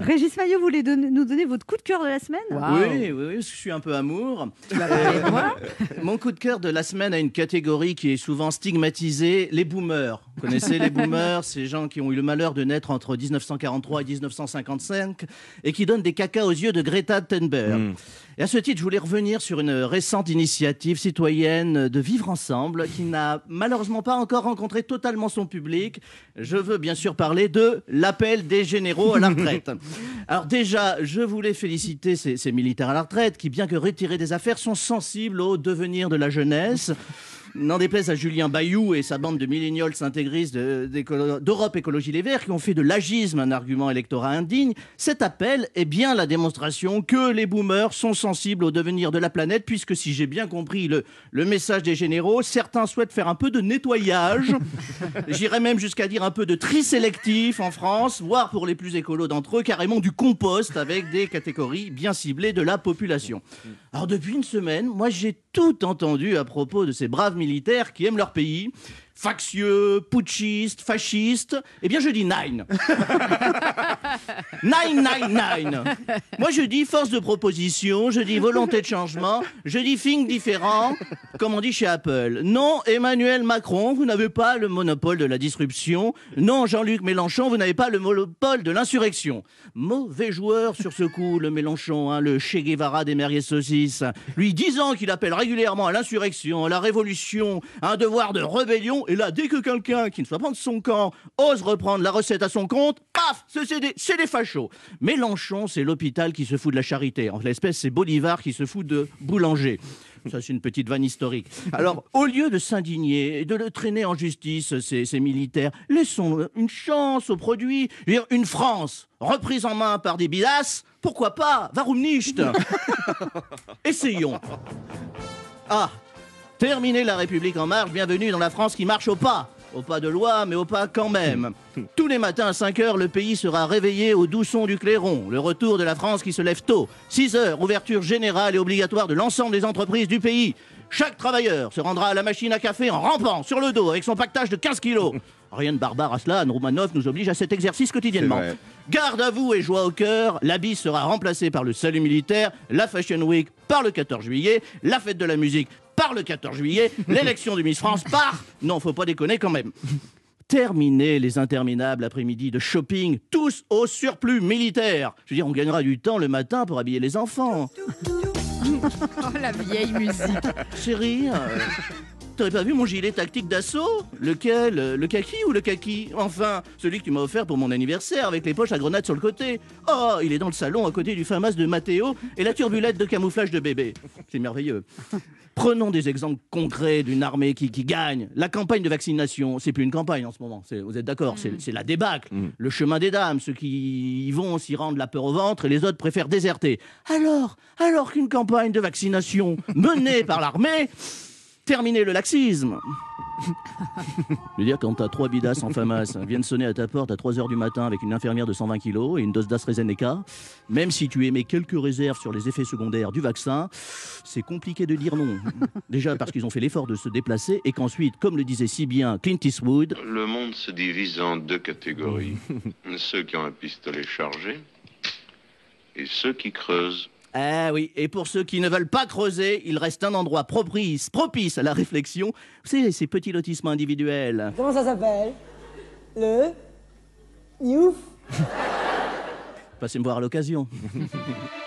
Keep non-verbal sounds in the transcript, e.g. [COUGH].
Régis Maillot, vous voulez donner- nous donner votre coup de cœur de la semaine? Oui, oui, oui, je suis un peu amour. Euh, mon coup de cœur de la semaine a une catégorie qui est souvent stigmatisée, les boomers. Vous connaissez les boomers, ces gens qui ont eu le malheur de naître entre 1943 et 1955 et qui donnent des cacas aux yeux de Greta Thunberg. Et à ce titre, je voulais revenir sur une récente initiative citoyenne de vivre ensemble qui n'a malheureusement pas encore rencontré totalement son public. Je veux bien sûr parler de l'appel des généraux à la retraite. Alors déjà, je voulais féliciter ces, ces militaires à la retraite qui, bien que retirés des affaires, sont sensibles au devenir de la jeunesse. N'en déplaise à Julien Bayou et sa bande de millénials intégristes de- d'Europe Écologie Les Verts qui ont fait de l'agisme un argument électoral indigne, cet appel est bien la démonstration que les boomers sont sensibles au devenir de la planète, puisque si j'ai bien compris le, le message des généraux, certains souhaitent faire un peu de nettoyage, [LAUGHS] j'irais même jusqu'à dire un peu de tri sélectif en France, voire pour les plus écolos d'entre eux, carrément du compost avec des catégories bien ciblées de la population. Alors depuis une semaine, moi j'ai tout entendu à propos de ces braves militaires qui aiment leur pays, factieux, putschistes, fascistes. Eh bien je dis nine. [LAUGHS] Nine, nine, nine. Moi je dis force de proposition, je dis volonté de changement, je dis think différent, comme on dit chez Apple. Non, Emmanuel Macron, vous n'avez pas le monopole de la disruption. Non, Jean-Luc Mélenchon, vous n'avez pas le monopole de l'insurrection. Mauvais joueur sur ce coup, le Mélenchon, hein, le Che Guevara des merguez saucisses. Lui disant qu'il appelle régulièrement à l'insurrection, à la révolution, à un devoir de rébellion. Et là, dès que quelqu'un qui ne soit pas de son camp ose reprendre la recette à son compte, paf, c'est des, des fachos. Mélenchon, c'est l'hôpital qui se fout de la charité. En l'espèce, c'est Bolivar qui se fout de boulanger. Ça, c'est une petite vanne historique. Alors, au lieu de s'indigner et de le traîner en justice, ces, ces militaires, laissons une chance au produit. Je veux dire, une France reprise en main par des bidasses, pourquoi pas Warum nicht [LAUGHS] Essayons. Ah, terminer la République en marche, bienvenue dans la France qui marche au pas. Au pas de loi, mais au pas quand même. [LAUGHS] Tous les matins à 5 heures, le pays sera réveillé au doux son du clairon. Le retour de la France qui se lève tôt. 6 heures, ouverture générale et obligatoire de l'ensemble des entreprises du pays. Chaque travailleur se rendra à la machine à café en rampant sur le dos avec son pactage de 15 kilos. [LAUGHS] Rien de barbare à cela, Anne nous oblige à cet exercice quotidiennement. Garde à vous et joie au cœur, la bise sera remplacée par le salut militaire, la Fashion Week par le 14 juillet, la fête de la musique par le 14 juillet, [LAUGHS] l'élection de Miss France par... Non, faut pas déconner quand même. Terminer les interminables après-midi de shopping, tous au surplus militaire. Je veux dire, on gagnera du temps le matin pour habiller les enfants. [LAUGHS] Oh, la vieille musique. Chérie, euh, t'aurais pas vu mon gilet tactique d'assaut Lequel euh, Le kaki ou le kaki? Enfin, celui que tu m'as offert pour mon anniversaire avec les poches à grenades sur le côté. Oh, il est dans le salon à côté du famas de Matteo et la turbulette de camouflage de bébé. C'est merveilleux. Prenons des exemples concrets d'une armée qui, qui gagne. La campagne de vaccination, c'est plus une campagne en ce moment. Vous êtes d'accord C'est c'est la débâcle. Le chemin des dames. Ceux qui y vont s'y rendent la peur au ventre et les autres préfèrent déserter. Alors, alors qu'une campagne de vaccination menée par l'armée terminer le laxisme. [LAUGHS] Je veux dire, quand t'as trois bidasses en famas viennent sonner à ta porte à 3h du matin avec une infirmière de 120 kilos et une dose d'AstraZeneca, même si tu émets quelques réserves sur les effets secondaires du vaccin, c'est compliqué de dire non. [LAUGHS] Déjà parce qu'ils ont fait l'effort de se déplacer et qu'ensuite, comme le disait si bien Clint Eastwood, Le monde se divise en deux catégories. [LAUGHS] ceux qui ont un pistolet chargé et ceux qui creusent. Ah oui, et pour ceux qui ne veulent pas creuser, il reste un endroit propice, propice à la réflexion. Vous savez, ces petits lotissements individuels. Comment ça s'appelle? Le Youf? Passez me voir à l'occasion. [LAUGHS]